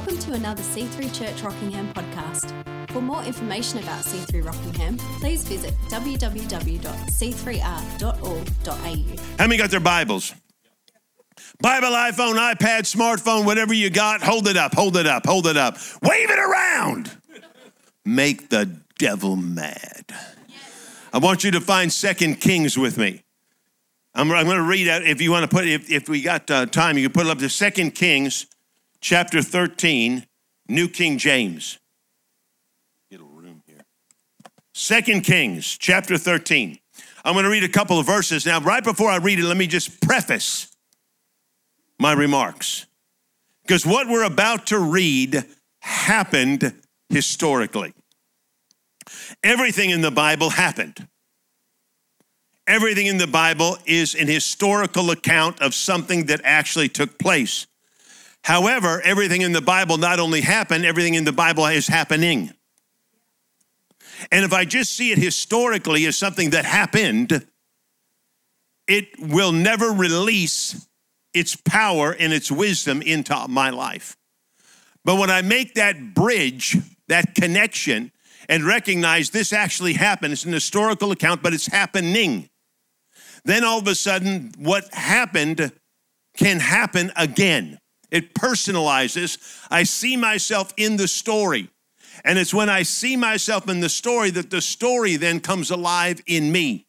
Welcome to another C3 Church Rockingham podcast. For more information about C3 Rockingham, please visit www.c3r.org.au. How many got their Bibles? Bible, iPhone, iPad, smartphone, whatever you got, hold it up, hold it up, hold it up. Wave it around. Make the devil mad. I want you to find Second Kings with me. I'm, I'm going to read out, if you want to put, if, if we got uh, time, you can put it up to Second Kings chapter 13, New King James. Get a room here. Second Kings chapter 13. I'm going to read a couple of verses. Now, right before I read it, let me just preface my remarks. Because what we're about to read happened historically. Everything in the Bible happened. Everything in the Bible is an historical account of something that actually took place. However, everything in the Bible not only happened, everything in the Bible is happening. And if I just see it historically as something that happened, it will never release its power and its wisdom into my life. But when I make that bridge, that connection, and recognize this actually happened, it's an historical account, but it's happening. Then all of a sudden, what happened can happen again. It personalizes. I see myself in the story. And it's when I see myself in the story that the story then comes alive in me.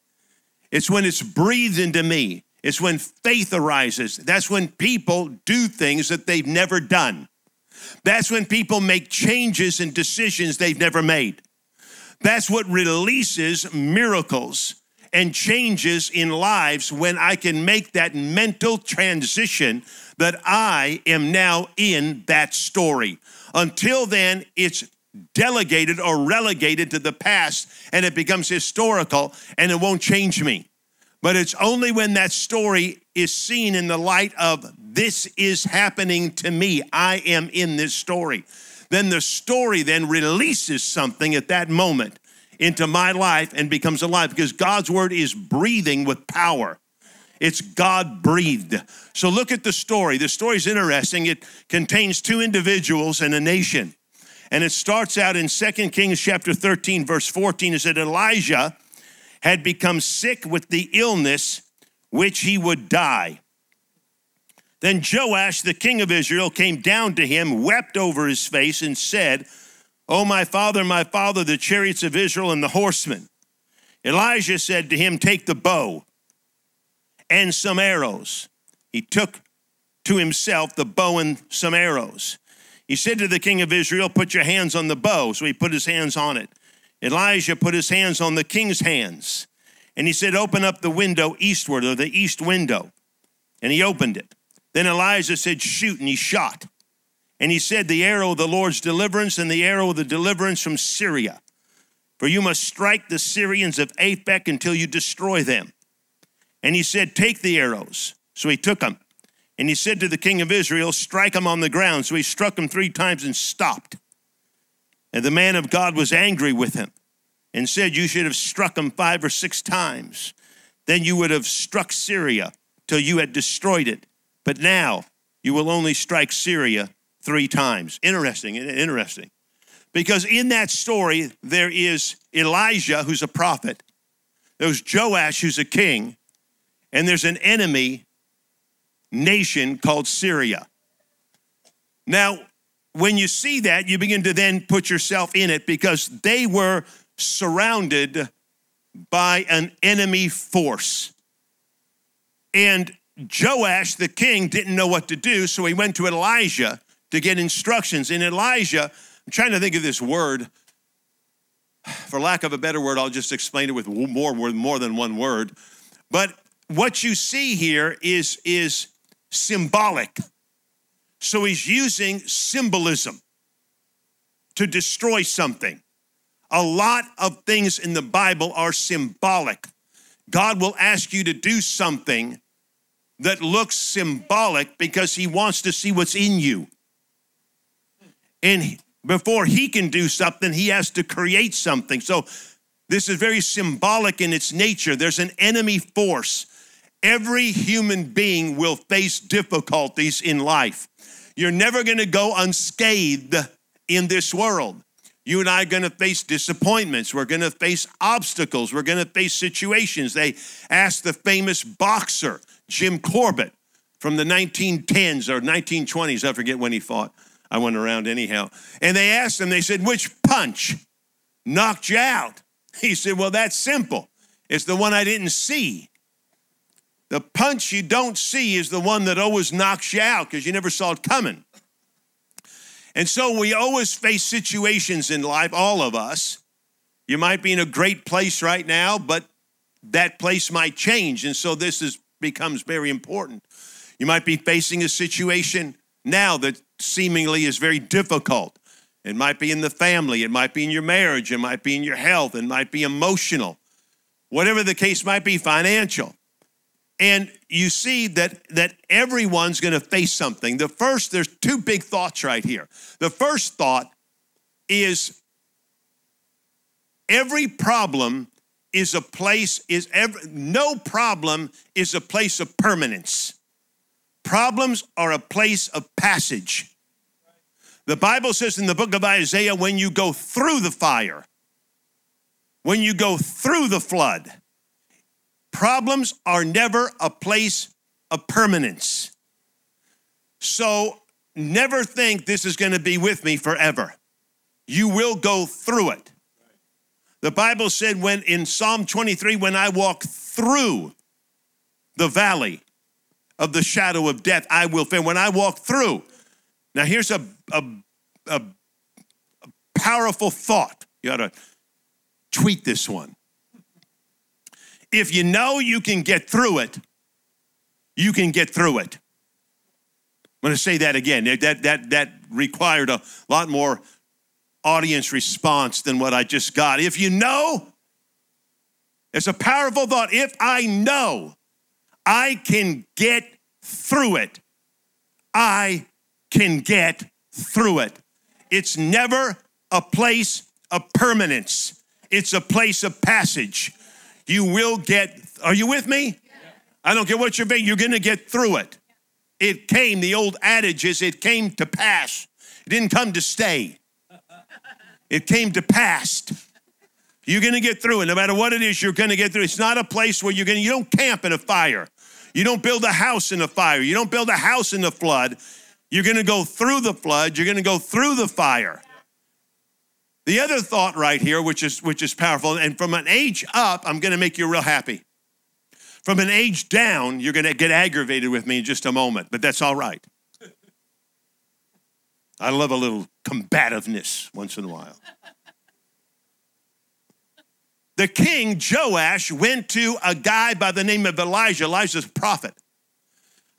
It's when it's breathed into me. It's when faith arises. That's when people do things that they've never done. That's when people make changes and decisions they've never made. That's what releases miracles and changes in lives when I can make that mental transition that I am now in that story. Until then, it's delegated or relegated to the past and it becomes historical and it won't change me. But it's only when that story is seen in the light of this is happening to me, I am in this story. Then the story then releases something at that moment into my life and becomes alive because God's word is breathing with power. It's God breathed. So look at the story. The story is interesting. It contains two individuals and a nation. And it starts out in 2 Kings chapter 13, verse 14. It said, Elijah had become sick with the illness which he would die. Then Joash, the king of Israel, came down to him, wept over his face, and said, Oh, my father, my father, the chariots of Israel and the horsemen. Elijah said to him, Take the bow and some arrows. He took to himself the bow and some arrows. He said to the king of Israel, Put your hands on the bow. So he put his hands on it. Elijah put his hands on the king's hands. And he said, Open up the window eastward, or the east window. And he opened it. Then Elijah said, Shoot, and he shot. And he said, The arrow of the Lord's deliverance and the arrow of the deliverance from Syria. For you must strike the Syrians of Aphek until you destroy them. And he said, Take the arrows. So he took them. And he said to the king of Israel, Strike them on the ground. So he struck him three times and stopped. And the man of God was angry with him and said, You should have struck him five or six times. Then you would have struck Syria till you had destroyed it. But now you will only strike Syria three times. Interesting, interesting. Because in that story, there is Elijah, who's a prophet, there's Joash, who's a king, and there's an enemy nation called Syria. Now, when you see that, you begin to then put yourself in it because they were surrounded by an enemy force. And Joash, the king, didn't know what to do, so he went to Elijah to get instructions. And Elijah, I'm trying to think of this word. For lack of a better word, I'll just explain it with more, more than one word. But what you see here is, is symbolic. So he's using symbolism to destroy something. A lot of things in the Bible are symbolic. God will ask you to do something that looks symbolic because he wants to see what's in you. And before he can do something, he has to create something. So this is very symbolic in its nature. There's an enemy force. Every human being will face difficulties in life. You're never going to go unscathed in this world. You and I are going to face disappointments. We're going to face obstacles. We're going to face situations. They asked the famous boxer, Jim Corbett, from the 1910s or 1920s. I forget when he fought. I went around anyhow. And they asked him, they said, which punch knocked you out? He said, well, that's simple. It's the one I didn't see. The punch you don't see is the one that always knocks you out because you never saw it coming. And so we always face situations in life, all of us. You might be in a great place right now, but that place might change. And so this is, becomes very important. You might be facing a situation now that seemingly is very difficult. It might be in the family, it might be in your marriage, it might be in your health, it might be emotional, whatever the case might be, financial. And you see that, that everyone's going to face something. The first, there's two big thoughts right here. The first thought is every problem is a place, is every, no problem is a place of permanence. Problems are a place of passage. The Bible says in the book of Isaiah when you go through the fire, when you go through the flood, Problems are never a place of permanence. So never think this is going to be with me forever. You will go through it. The Bible said when in Psalm 23, when I walk through the valley of the shadow of death, I will fear. When I walk through, now here's a, a, a, a powerful thought. You ought to tweet this one. If you know you can get through it, you can get through it. I'm going to say that again. That, that, that required a lot more audience response than what I just got. If you know, it's a powerful thought. If I know I can get through it, I can get through it. It's never a place of permanence, it's a place of passage. You will get, are you with me? I don't care what you're being, you're gonna get through it. It came, the old adage is it came to pass. It didn't come to stay. It came to pass. You're gonna get through it. No matter what it is, you're gonna get through. It's not a place where you're gonna, you don't camp in a fire. You don't build a house in a fire. You don't build a house in the flood. You're gonna go through the flood. You're gonna go through the fire. The other thought right here, which is which is powerful, and from an age up, I'm going to make you real happy. From an age down, you're going to get aggravated with me in just a moment, but that's all right. I love a little combativeness once in a while. The king Joash went to a guy by the name of Elijah. Elijah's a prophet.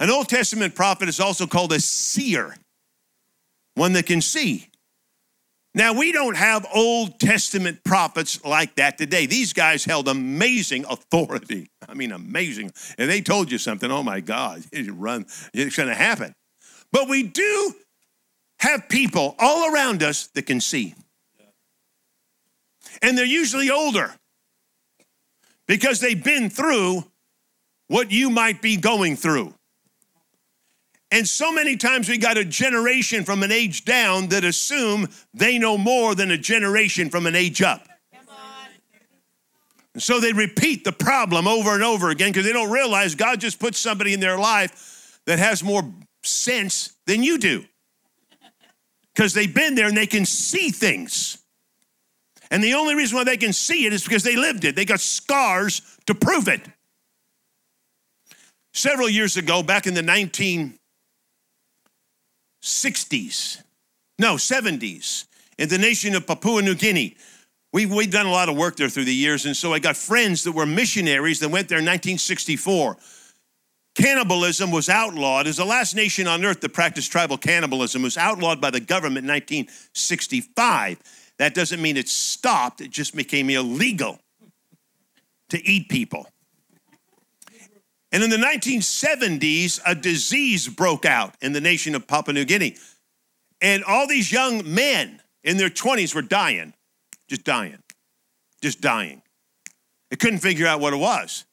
An Old Testament prophet is also called a seer, one that can see. Now, we don't have Old Testament prophets like that today. These guys held amazing authority. I mean, amazing. And they told you something, oh my God, you run, it's going to happen. But we do have people all around us that can see. And they're usually older because they've been through what you might be going through. And so many times we got a generation from an age down that assume they know more than a generation from an age up. And so they repeat the problem over and over again because they don't realize God just puts somebody in their life that has more sense than you do. Because they've been there and they can see things. And the only reason why they can see it is because they lived it. They got scars to prove it. Several years ago, back in the 19 60s, no, 70s, in the nation of Papua New Guinea. We've, we've done a lot of work there through the years, and so I got friends that were missionaries that went there in 1964. Cannibalism was outlawed as the last nation on earth that practiced tribal cannibalism was outlawed by the government in 1965. That doesn't mean it stopped, it just became illegal to eat people. And in the 1970s, a disease broke out in the nation of Papua New Guinea. And all these young men in their 20s were dying, just dying, just dying. They couldn't figure out what it was.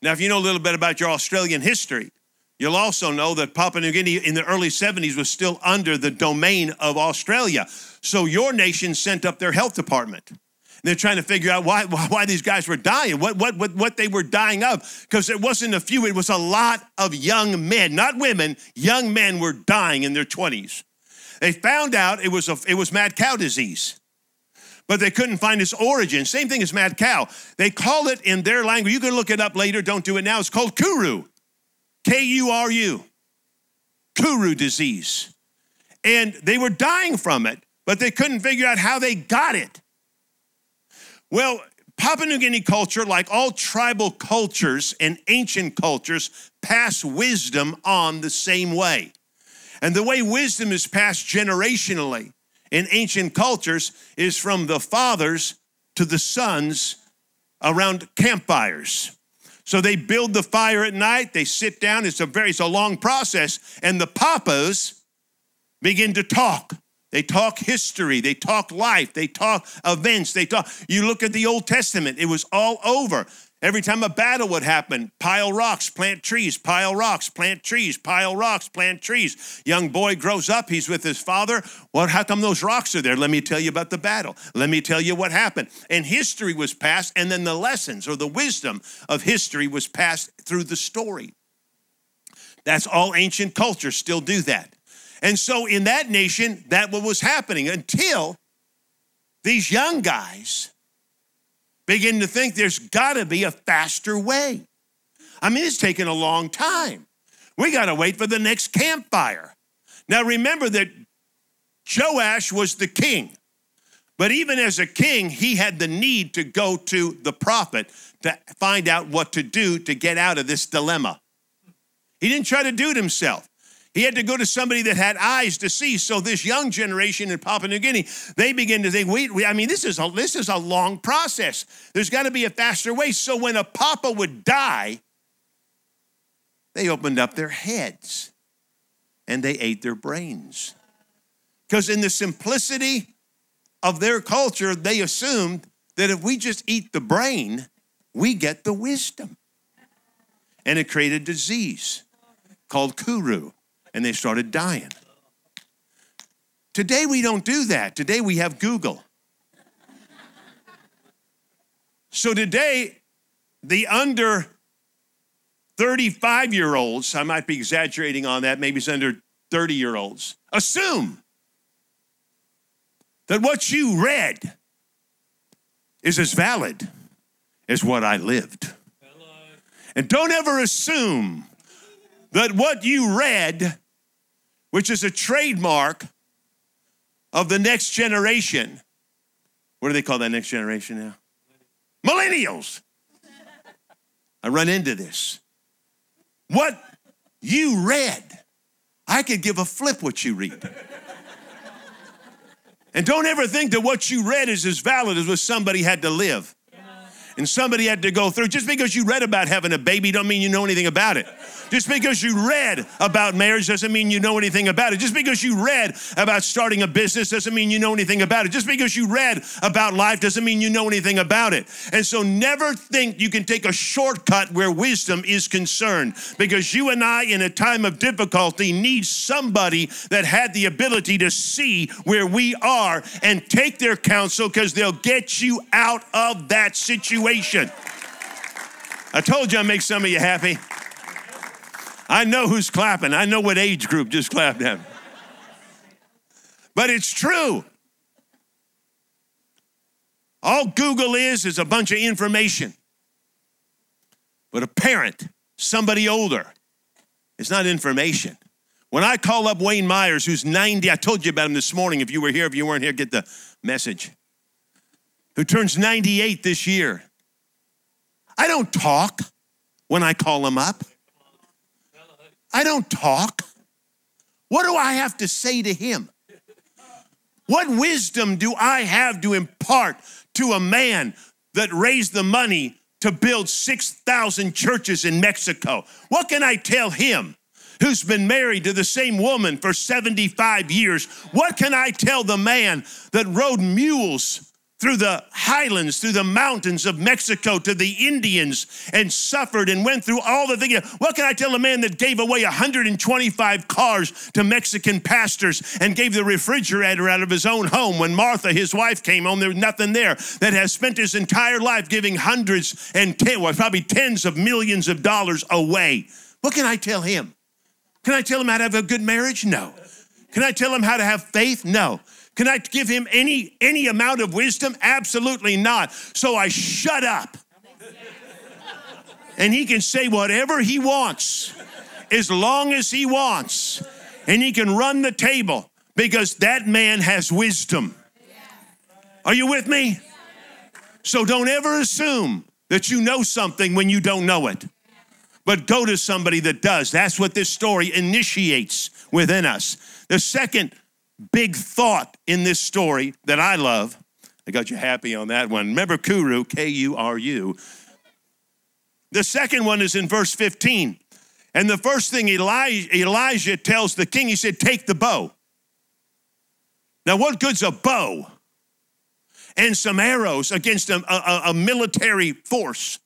Now, if you know a little bit about your Australian history, You'll also know that Papua New Guinea in the early 70s was still under the domain of Australia. So your nation sent up their health department. They're trying to figure out why, why these guys were dying, what, what, what, what they were dying of. Because it wasn't a few, it was a lot of young men, not women, young men were dying in their 20s. They found out it was, a, it was mad cow disease but they couldn't find its origin. Same thing as mad cow. They call it in their language. You can look it up later. Don't do it now. It's called kuru. K U R U. Kuru disease. And they were dying from it, but they couldn't figure out how they got it. Well, Papua New Guinea culture, like all tribal cultures and ancient cultures, pass wisdom on the same way. And the way wisdom is passed generationally in ancient cultures is from the fathers to the sons around campfires. So they build the fire at night, they sit down, it's a very it's a long process, and the papas begin to talk. They talk history, they talk life, they talk events, they talk. You look at the Old Testament, it was all over. Every time a battle would happen, pile rocks, plant trees, pile rocks, plant trees, pile rocks, plant trees. Young boy grows up, he's with his father. Well, how come those rocks are there? Let me tell you about the battle. Let me tell you what happened. And history was passed, and then the lessons or the wisdom of history was passed through the story. That's all ancient cultures still do that. And so in that nation, that what was happening until these young guys begin to think there's got to be a faster way. I mean, it's taken a long time. We got to wait for the next campfire. Now, remember that Joash was the king, but even as a king, he had the need to go to the prophet to find out what to do to get out of this dilemma. He didn't try to do it himself. He had to go to somebody that had eyes to see. So this young generation in Papua New Guinea, they begin to think, wait, I mean, this is a this is a long process. There's got to be a faster way. So when a papa would die, they opened up their heads and they ate their brains. Because in the simplicity of their culture, they assumed that if we just eat the brain, we get the wisdom. And it created disease called kuru and they started dying. Today we don't do that. Today we have Google. So today, the under 35 year olds, I might be exaggerating on that, maybe it's under 30 year olds, assume that what you read is as valid as what I lived. And don't ever assume that what you read, which is a trademark of the next generation, what do they call that next generation now? Millennials. I run into this. What you read, I could give a flip what you read. And don't ever think that what you read is as valid as what somebody had to live. And somebody had to go through. Just because you read about having a baby don't mean you know anything about it. Just because you read about marriage doesn't mean you know anything about it. Just because you read about starting a business doesn't mean you know anything about it. Just because you read about life doesn't mean you know anything about it. And so never think you can take a shortcut where wisdom is concerned because you and I, in a time of difficulty, need somebody that had the ability to see where we are and take their counsel because they'll get you out of that situation. I told you I'd make some of you happy. I know who's clapping. I know what age group just clapped at. But it's true. All Google is is a bunch of information. But a parent, somebody older, it's not information. When I call up Wayne Myers, who's 90, I told you about him this morning. If you were here, if you weren't here, get the message. Who turns 98 this year. I don't talk when I call him up. I don't talk. What do I have to say to him? What wisdom do I have to impart to a man that raised the money to build 6,000 churches in Mexico? What can I tell him who's been married to the same woman for 75 years? What can I tell the man that rode mules through the highlands, through the mountains of Mexico to the Indians and suffered and went through all the things. What can I tell a man that gave away 125 cars to Mexican pastors and gave the refrigerator out of his own home when Martha, his wife, came home? There was nothing there. That has spent his entire life giving hundreds and ten, well, probably tens of millions of dollars away. What can I tell him? Can I tell him how to have a good marriage? No. Can I tell him how to have faith? No. Can I give him any any amount of wisdom? Absolutely not. So I shut up. And he can say whatever he wants as long as he wants. And he can run the table because that man has wisdom. Are you with me? So don't ever assume that you know something when you don't know it. But go to somebody that does. That's what this story initiates within us. The second big thought in this story that I love. I got you happy on that one. Remember Kuru, K U R U. The second one is in verse 15. And the first thing Elijah, Elijah tells the king, he said, Take the bow. Now, what good's a bow and some arrows against a, a, a military force?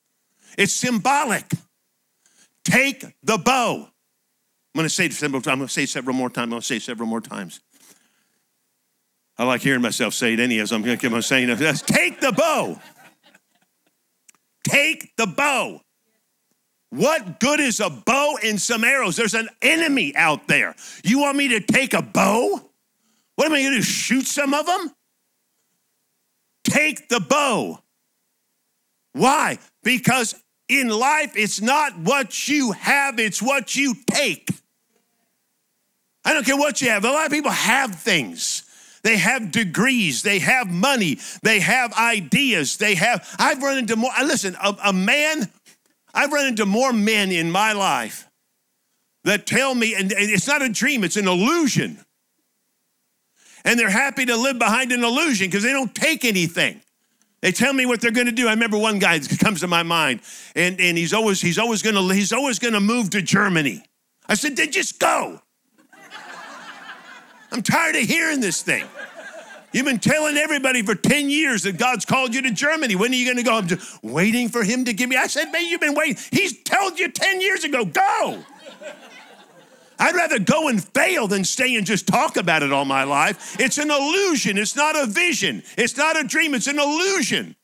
It's symbolic. Take the bow. I'm going to say several. I'm going to say several more times. I'm going to say several more times. I like hearing myself say it anyways. I'm going to keep on saying it. Take the bow. Take the bow. What good is a bow and some arrows? There's an enemy out there. You want me to take a bow? What am I going to? Shoot some of them? Take the bow. Why? Because in life, it's not what you have, it's what you take. I don't care what you have. A lot of people have things. They have degrees, they have money, they have ideas, they have. I've run into more. Listen, a, a man, I've run into more men in my life that tell me, and it's not a dream, it's an illusion. And they're happy to live behind an illusion because they don't take anything. They tell me what they're going to do. I remember one guy that comes to my mind, and, and he's always he's always going to he's always going to move to Germany. I said, then just go. I'm tired of hearing this thing. You've been telling everybody for 10 years that God's called you to Germany. When are you going to go? I'm just waiting for him to give me. I said, man, you've been waiting. He's told you 10 years ago, go. I'd rather go and fail than stay and just talk about it all my life. It's an illusion. It's not a vision. It's not a dream. It's an illusion.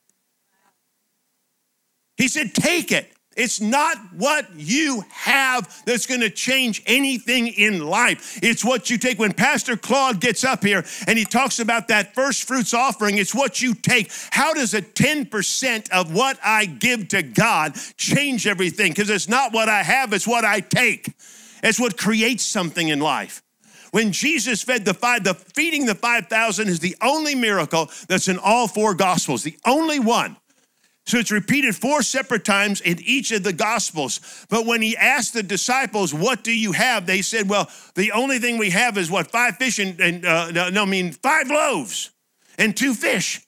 He said, take it. It's not what you have that's going to change anything in life. It's what you take. When Pastor Claude gets up here and he talks about that first fruits offering, it's what you take. How does a 10% of what I give to God change everything? Because it's not what I have, it's what I take. It's what creates something in life. When Jesus fed the five, the feeding the 5,000 is the only miracle that's in all four gospels, the only one. So it's repeated four separate times in each of the Gospels. But when he asked the disciples, What do you have? they said, Well, the only thing we have is what? Five fish and, and uh, no, I mean, five loaves and two fish.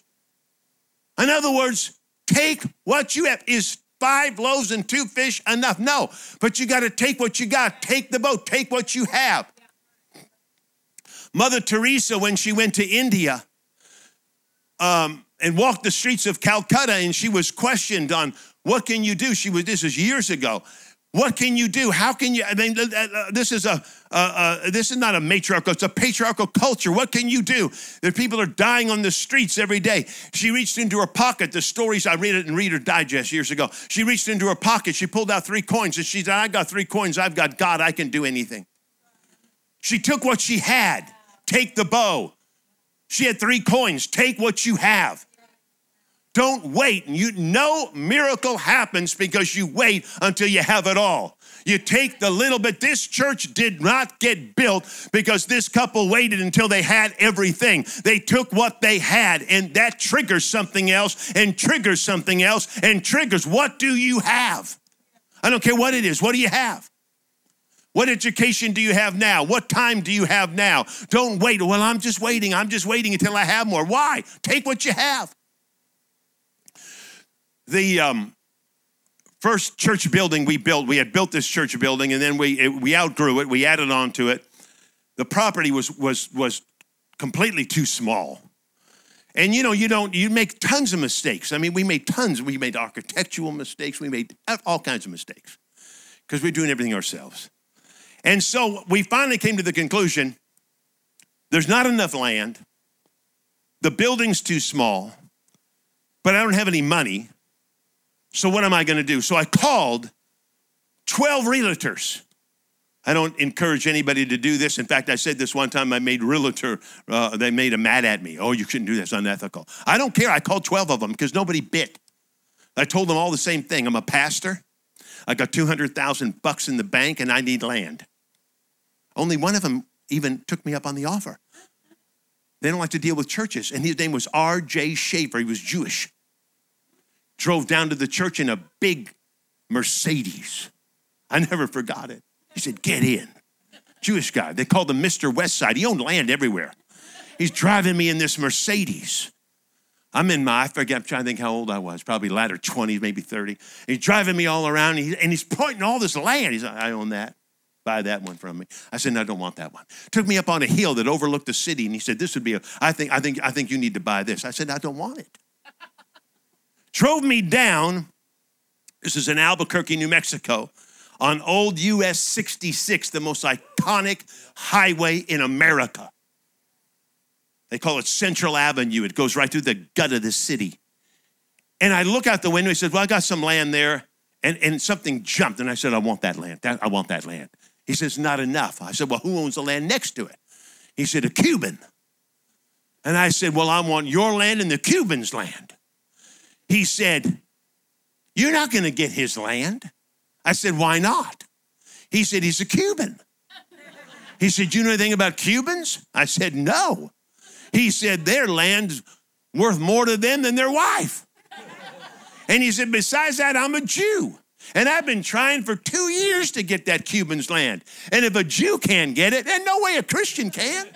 In other words, take what you have. Is five loaves and two fish enough? No, but you got to take what you got. Take the boat, take what you have. Mother Teresa, when she went to India, um, and walked the streets of Calcutta and she was questioned on what can you do? She was, this is years ago. What can you do? How can you? I mean, this is a uh, uh, this is not a matriarchal; it's a patriarchal culture. What can you do? The people are dying on the streets every day. She reached into her pocket. The stories I read it in Reader Digest years ago. She reached into her pocket. She pulled out three coins, and she said, "I got three coins. I've got God. I can do anything." She took what she had. Take the bow. She had three coins. Take what you have. Don't wait. And You no miracle happens because you wait until you have it all. You take the little bit. This church did not get built because this couple waited until they had everything. They took what they had, and that triggers something else, and triggers something else, and triggers. What do you have? I don't care what it is. What do you have? What education do you have now? What time do you have now? Don't wait. Well, I'm just waiting. I'm just waiting until I have more. Why? Take what you have. The um, first church building we built, we had built this church building and then we, it, we outgrew it, we added on to it. The property was, was, was completely too small. And you know, you don't, you make tons of mistakes. I mean, we made tons. We made architectural mistakes. We made all kinds of mistakes because we're doing everything ourselves. And so we finally came to the conclusion there's not enough land, the building's too small, but I don't have any money. So what am I going to do? So I called 12 realtors. I don't encourage anybody to do this. In fact, I said this one time. I made realtor. Uh, they made a mad at me. Oh, you shouldn't do this. Unethical. I don't care. I called 12 of them because nobody bit. I told them all the same thing. I'm a pastor. I got 200,000 bucks in the bank and I need land. Only one of them even took me up on the offer. They don't like to deal with churches. And his name was R.J. Schaefer. He was Jewish. Drove down to the church in a big Mercedes. I never forgot it. He said, Get in. Jewish guy. They called him Mr. Westside. He owned land everywhere. He's driving me in this Mercedes. I'm in my, I forget, I'm trying to think how old I was, probably latter 20s, maybe 30. He's driving me all around and, and he's pointing all this land. He's like, I own that. Buy that one from me. I said, no, I don't want that one. Took me up on a hill that overlooked the city, and he said, This would be a, I think, I think, I think you need to buy this. I said, I don't want it. Drove me down. This is in Albuquerque, New Mexico on old US 66, the most iconic highway in America. They call it Central Avenue. It goes right through the gut of the city. And I look out the window. He said, Well, I got some land there. And, and something jumped. And I said, I want that land. That, I want that land. He says, Not enough. I said, Well, who owns the land next to it? He said, A Cuban. And I said, Well, I want your land and the Cuban's land. He said, You're not going to get his land. I said, Why not? He said, He's a Cuban. He said, You know anything about Cubans? I said, No. He said, Their land's worth more to them than their wife. And he said, Besides that, I'm a Jew. And I've been trying for two years to get that Cuban's land. And if a Jew can't get it, then no way a Christian can.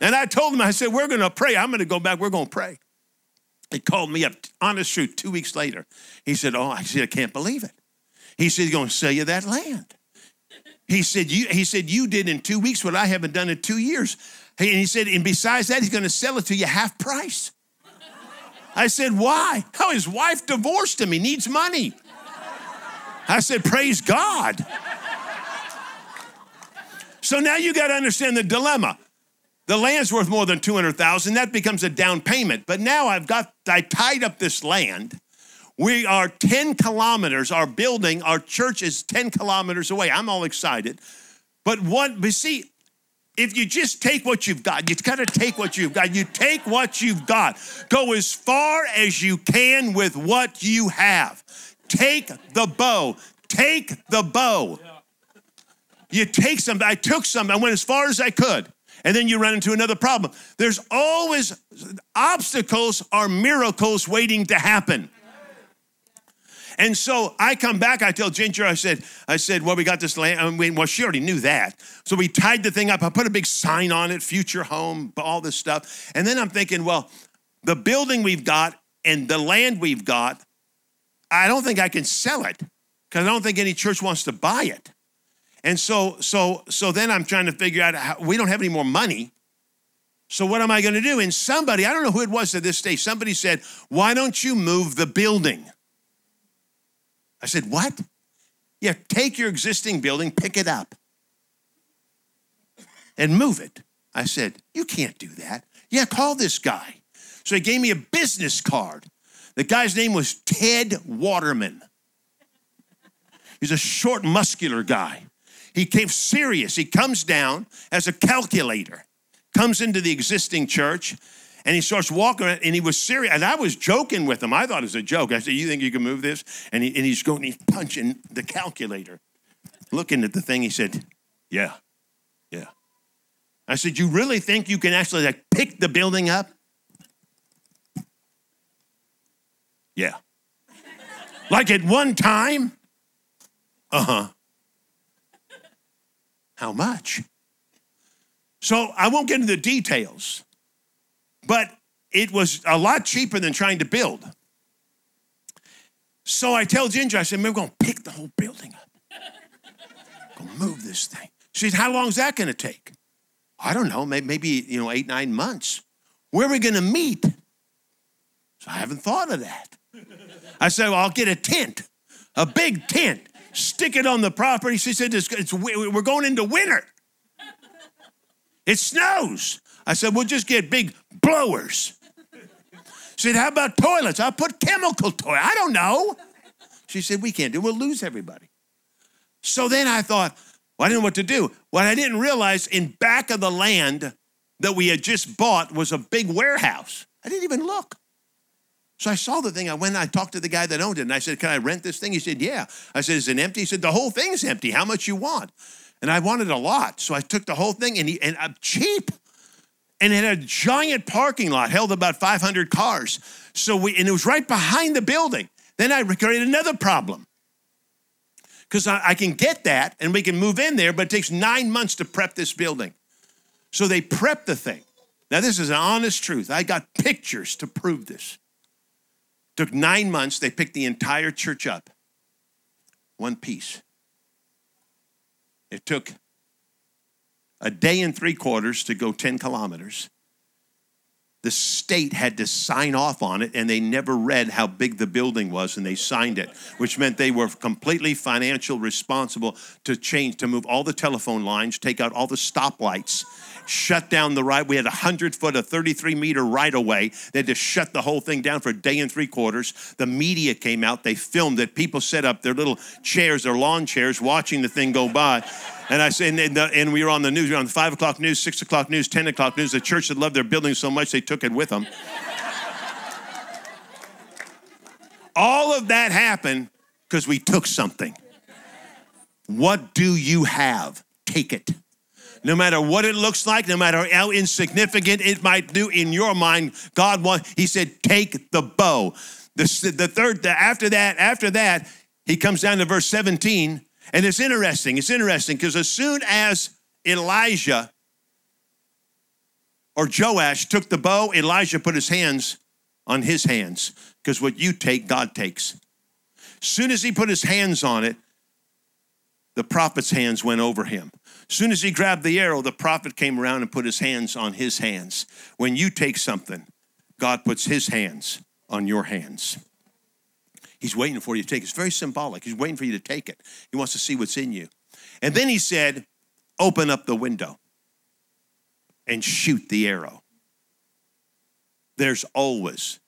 And I told him, I said, We're going to pray. I'm going to go back. We're going to pray. He called me up, honest truth, two weeks later. He said, Oh, I said, I can't believe it. He said, He's going to sell you that land. He said, you, he said, You did in two weeks what I haven't done in two years. And he said, And besides that, he's going to sell it to you half price. I said, Why? How his wife divorced him. He needs money. I said, Praise God. So now you got to understand the dilemma. The land's worth more than 200,000. That becomes a down payment. But now I've got, I tied up this land we are 10 kilometers, our building, our church is 10 kilometers away. I'm all excited. But what, but see, if you just take what you've got, you have got to take what you've got. You take what you've got. Go as far as you can with what you have. Take the bow. Take the bow. You take some, I took some, I went as far as I could. And then you run into another problem. There's always obstacles are miracles waiting to happen. And so I come back, I tell Ginger, I said, I said, well, we got this land. I mean, well, she already knew that. So we tied the thing up. I put a big sign on it, future home, all this stuff. And then I'm thinking, well, the building we've got and the land we've got, I don't think I can sell it because I don't think any church wants to buy it. And so, so, so then I'm trying to figure out how we don't have any more money. So what am I going to do? And somebody, I don't know who it was at this stage, somebody said, why don't you move the building? I said, What? Yeah, take your existing building, pick it up, and move it. I said, You can't do that. Yeah, call this guy. So he gave me a business card. The guy's name was Ted Waterman. He's a short, muscular guy. He came serious. He comes down as a calculator, comes into the existing church, and he starts walking and he was serious. And I was joking with him. I thought it was a joke. I said, You think you can move this? And, he, and he's going, he's punching the calculator. Looking at the thing, he said, Yeah, yeah. I said, You really think you can actually like pick the building up? Yeah. like at one time? Uh huh. How much? So I won't get into the details. But it was a lot cheaper than trying to build. So I tell Ginger, I said, we're going to pick the whole building up. Go move this thing. She said, how long is that going to take? I don't know, maybe, you know, eight, nine months. Where are we going to meet? So I haven't thought of that. I said, well, I'll get a tent, a big tent, stick it on the property. She said, it's, it's, we're going into winter. It snows. I said, we'll just get big blowers. She said, how about toilets? I'll put chemical toilet. I don't know. She said, we can't do it. We'll lose everybody. So then I thought, well, I didn't know what to do. What I didn't realize in back of the land that we had just bought was a big warehouse. I didn't even look. So I saw the thing. I went and I talked to the guy that owned it and I said, Can I rent this thing? He said, Yeah. I said, Is it empty? He said, The whole thing's empty. How much you want? And I wanted a lot. So I took the whole thing and, he, and I'm cheap. And it had a giant parking lot, held about 500 cars. So we, and it was right behind the building. Then I created another problem. Because I, I can get that and we can move in there, but it takes nine months to prep this building. So they prepped the thing. Now, this is an honest truth. I got pictures to prove this. Took nine months. They picked the entire church up, one piece. It took a day and three quarters to go 10 kilometers. The state had to sign off on it, and they never read how big the building was, and they signed it, which meant they were completely financial responsible to change, to move all the telephone lines, take out all the stoplights, shut down the right. We had a 100 foot, a 33 meter right of way. They had to shut the whole thing down for a day and three quarters. The media came out, they filmed it. People set up their little chairs, their lawn chairs, watching the thing go by. And I said, and, and, we were on the news, we were on the five o'clock news, six o'clock news, 10 o'clock news. The church had loved their building so much they took it with them. All of that happened because we took something. What do you have? Take it no matter what it looks like, no matter how insignificant it might do in your mind, God wants, He said, take the bow. The, the third, the, after that, after that, he comes down to verse 17, and it's interesting. It's interesting because as soon as Elijah or Joash took the bow, Elijah put his hands on his hands because what you take, God takes. Soon as he put his hands on it, the prophet's hands went over him. As soon as he grabbed the arrow, the prophet came around and put his hands on his hands. When you take something, God puts his hands on your hands. He's waiting for you to take it. It's very symbolic. He's waiting for you to take it. He wants to see what's in you. And then he said, Open up the window and shoot the arrow. There's always,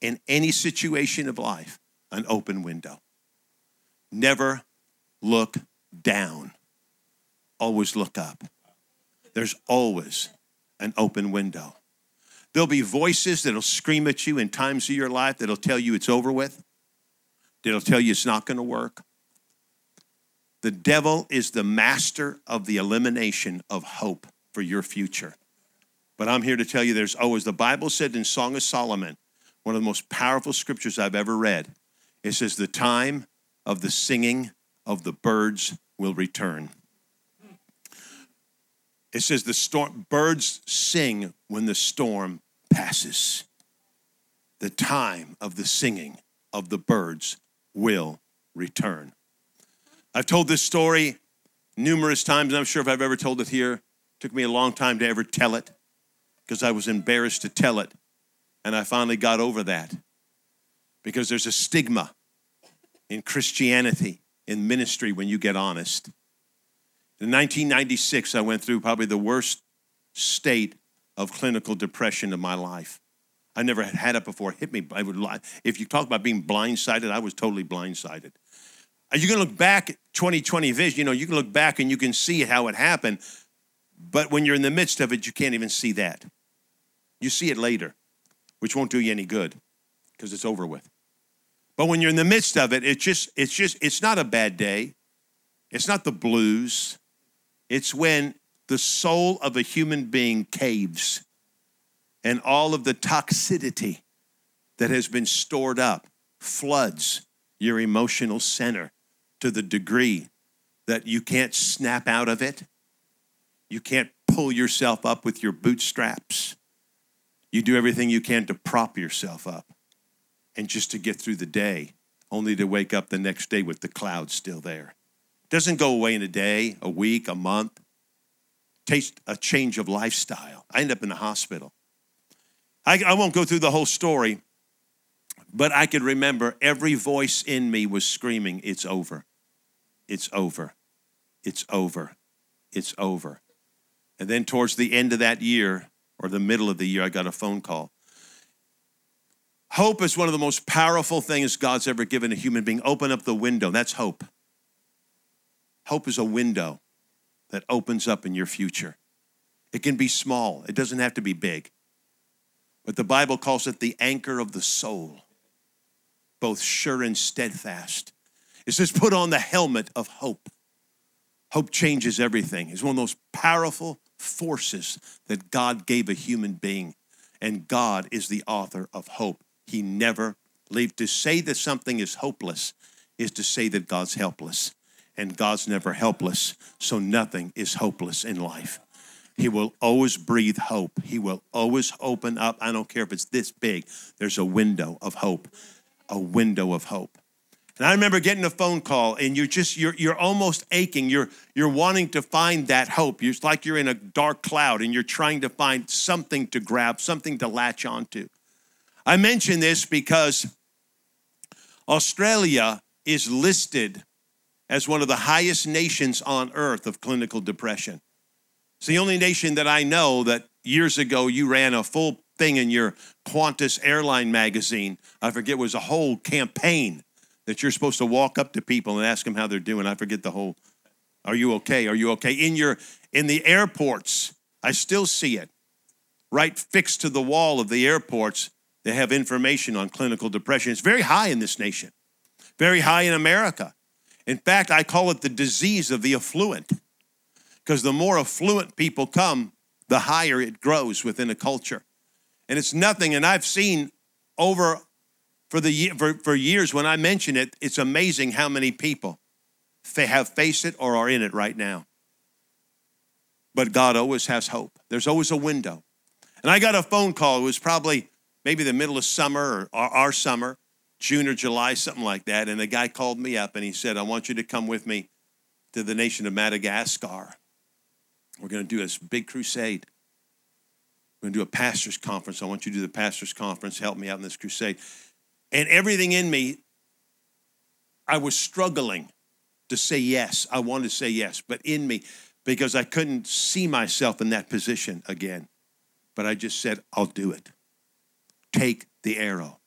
in any situation of life, an open window. Never look down always look up. There's always an open window. There'll be voices that'll scream at you in times of your life that'll tell you it's over with, that'll tell you it's not going to work. The devil is the master of the elimination of hope for your future. But I'm here to tell you there's oh, always, the Bible said in Song of Solomon, one of the most powerful scriptures I've ever read. It says, The time of the singing of the birds will return. It says the storm birds sing when the storm passes. The time of the singing of the birds will return. I've told this story numerous times, and I'm sure if I've ever told it here, it took me a long time to ever tell it because I was embarrassed to tell it. And I finally got over that because there's a stigma in Christianity, in ministry, when you get honest. In 1996, I went through probably the worst state of clinical depression of my life. I never had had it before. It hit me. I would lie. If you talk about being blindsided, I was totally blindsided. You can look back at 2020 vision, you know, you can look back and you can see how it happened. But when you're in the midst of it, you can't even see that. You see it later, which won't do you any good because it's over with. But when you're in the midst of it, it's just, it's just, it's not a bad day. It's not the blues. It's when the soul of a human being caves and all of the toxicity that has been stored up floods your emotional center to the degree that you can't snap out of it. You can't pull yourself up with your bootstraps. You do everything you can to prop yourself up and just to get through the day, only to wake up the next day with the clouds still there. It Doesn't go away in a day, a week, a month. Takes a change of lifestyle. I end up in the hospital. I, I won't go through the whole story, but I could remember every voice in me was screaming, It's over. It's over. It's over. It's over. And then towards the end of that year, or the middle of the year, I got a phone call. Hope is one of the most powerful things God's ever given a human being. Open up the window. That's hope. Hope is a window that opens up in your future. It can be small, it doesn't have to be big. But the Bible calls it the anchor of the soul, both sure and steadfast. It says, put on the helmet of hope. Hope changes everything. It's one of those powerful forces that God gave a human being. And God is the author of hope. He never leave. To say that something is hopeless is to say that God's helpless. And God's never helpless, so nothing is hopeless in life. He will always breathe hope. He will always open up. I don't care if it's this big, there's a window of hope, a window of hope. And I remember getting a phone call, and you're just you're you're almost aching. You're you're wanting to find that hope. It's like you're in a dark cloud, and you're trying to find something to grab, something to latch onto. I mention this because Australia is listed as one of the highest nations on earth of clinical depression. It's the only nation that I know that years ago you ran a full thing in your Qantas airline magazine. I forget, it was a whole campaign that you're supposed to walk up to people and ask them how they're doing. I forget the whole, are you okay? Are you okay? In your in the airports, I still see it. Right fixed to the wall of the airports, they have information on clinical depression. It's very high in this nation, very high in America. In fact, I call it the disease of the affluent because the more affluent people come, the higher it grows within a culture. And it's nothing, and I've seen over for, the, for, for years when I mention it, it's amazing how many people have faced it or are in it right now. But God always has hope. There's always a window. And I got a phone call. It was probably maybe the middle of summer or our summer, June or July, something like that. And the guy called me up and he said, I want you to come with me to the nation of Madagascar. We're going to do this big crusade. We're going to do a pastor's conference. I want you to do the pastor's conference. Help me out in this crusade. And everything in me, I was struggling to say yes. I wanted to say yes, but in me, because I couldn't see myself in that position again. But I just said, I'll do it. Take the arrow,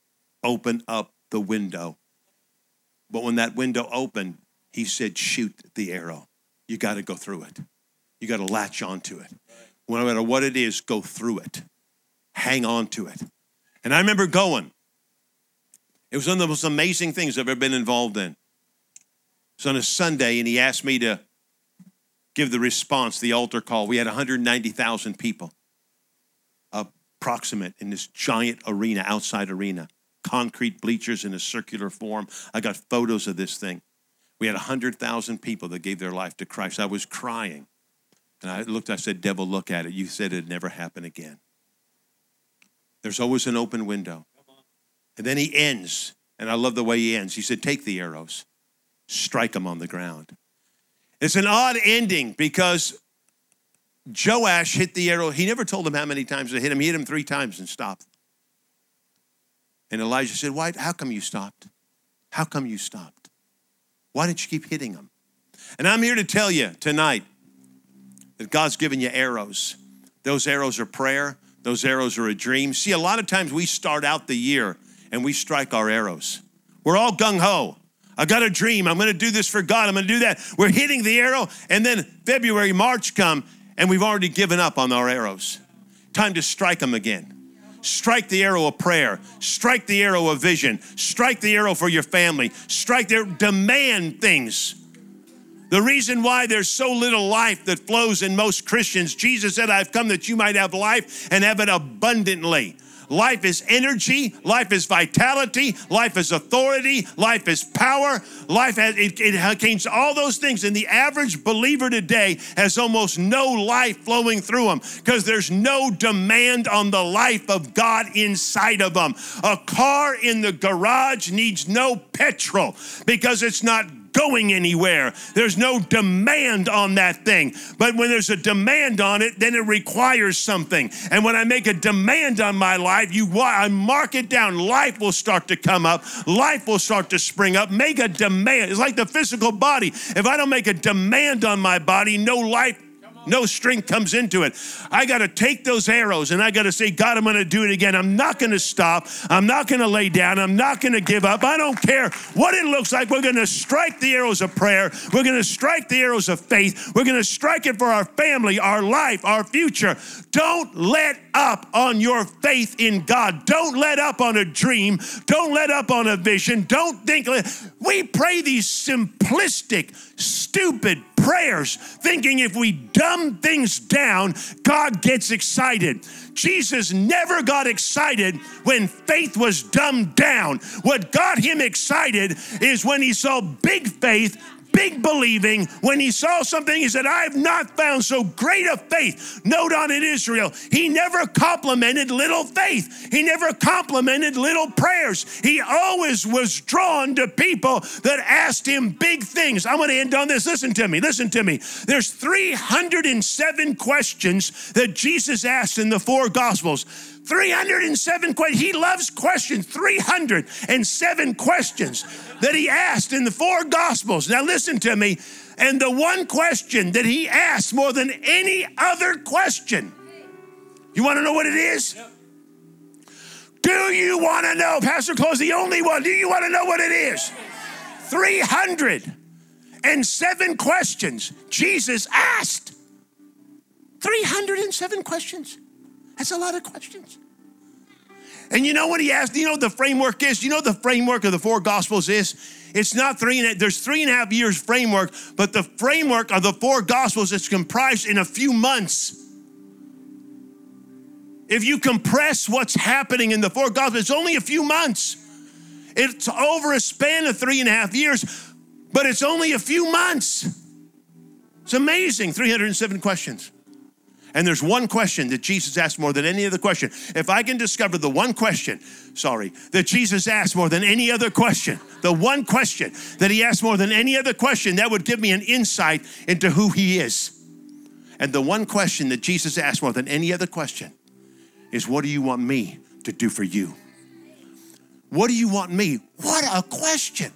open up the window. But when that window opened, he said, shoot the arrow. You got to go through it. You got to latch onto it. No matter what it is, go through it. Hang on to it. And I remember going, it was one of the most amazing things I've ever been involved in. It was on a Sunday, and he asked me to give the response, the altar call. We had 190,000 people, approximate, in this giant arena, outside arena, concrete bleachers in a circular form. I got photos of this thing. We had 100,000 people that gave their life to Christ. I was crying. And I looked, I said, Devil, look at it. You said it'd never happen again. There's always an open window. And then he ends, and I love the way he ends. He said, Take the arrows, strike them on the ground. It's an odd ending because Joash hit the arrow. He never told him how many times it hit him. He hit him three times and stopped. And Elijah said, Why? How come you stopped? How come you stopped? Why didn't you keep hitting him? And I'm here to tell you tonight that God's given you arrows. Those arrows are prayer, those arrows are a dream. See, a lot of times we start out the year and we strike our arrows. We're all gung ho. I got a dream. I'm going to do this for God. I'm going to do that. We're hitting the arrow, and then February, March come, and we've already given up on our arrows. Time to strike them again. Strike the arrow of prayer. Strike the arrow of vision. Strike the arrow for your family. Strike their demand things. The reason why there's so little life that flows in most Christians, Jesus said, I've come that you might have life and have it abundantly. Life is energy. Life is vitality. Life is authority. Life is power. Life has, it, it contains all those things. And the average believer today has almost no life flowing through them because there's no demand on the life of God inside of them. A car in the garage needs no petrol because it's not going anywhere. There's no demand on that thing. But when there's a demand on it, then it requires something. And when I make a demand on my life, you I mark it down. Life will start to come up. Life will start to spring up. Make a demand. It's like the physical body. If I don't make a demand on my body, no life no strength comes into it. I got to take those arrows and I got to say, God, I'm going to do it again. I'm not going to stop. I'm not going to lay down. I'm not going to give up. I don't care what it looks like. We're going to strike the arrows of prayer. We're going to strike the arrows of faith. We're going to strike it for our family, our life, our future. Don't let up on your faith in God. Don't let up on a dream. Don't let up on a vision. Don't think. We pray these simplistic, stupid prayers, thinking if we dumb things down, God gets excited. Jesus never got excited when faith was dumbed down. What got him excited is when he saw big faith big believing. When he saw something, he said, I have not found so great a faith. Note on in Israel, he never complimented little faith. He never complimented little prayers. He always was drawn to people that asked him big things. I'm going to end on this. Listen to me. Listen to me. There's 307 questions that Jesus asked in the four gospels. 307 questions. He loves questions. 307 questions that he asked in the four gospels. Now, listen to me. And the one question that he asked more than any other question, you want to know what it is? Do you want to know? Pastor Close, the only one. Do you want to know what it is? 307 questions Jesus asked. 307 questions. That's a lot of questions. And you know what he asked? You know the framework is? You know the framework of the four gospels is? It's not three and a, there's three and a half years framework, but the framework of the four gospels is comprised in a few months. If you compress what's happening in the four gospels, it's only a few months. It's over a span of three and a half years, but it's only a few months. It's amazing. 307 questions. And there's one question that Jesus asked more than any other question. If I can discover the one question, sorry, that Jesus asked more than any other question, the one question that he asked more than any other question, that would give me an insight into who he is. And the one question that Jesus asked more than any other question is, What do you want me to do for you? What do you want me? What a question.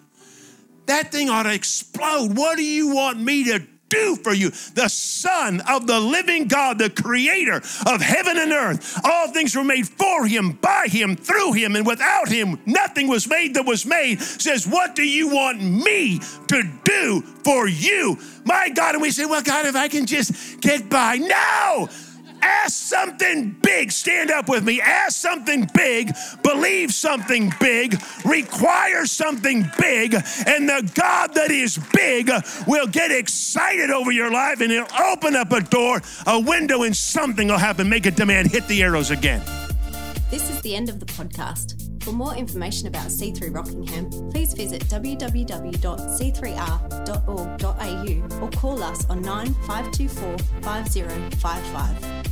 That thing ought to explode. What do you want me to do for you. The Son of the living God, the creator of heaven and earth. All things were made for him, by him, through him, and without him, nothing was made that was made. Says, What do you want me to do for you? My God. And we say, Well, God, if I can just get by. No! Ask something big. Stand up with me. Ask something big. Believe something big. Require something big. And the God that is big will get excited over your life and he'll open up a door, a window, and something will happen. Make a demand. Hit the arrows again. This is the end of the podcast. For more information about C3 Rockingham, please visit www.c3r.org.au or call us on 9524 5055.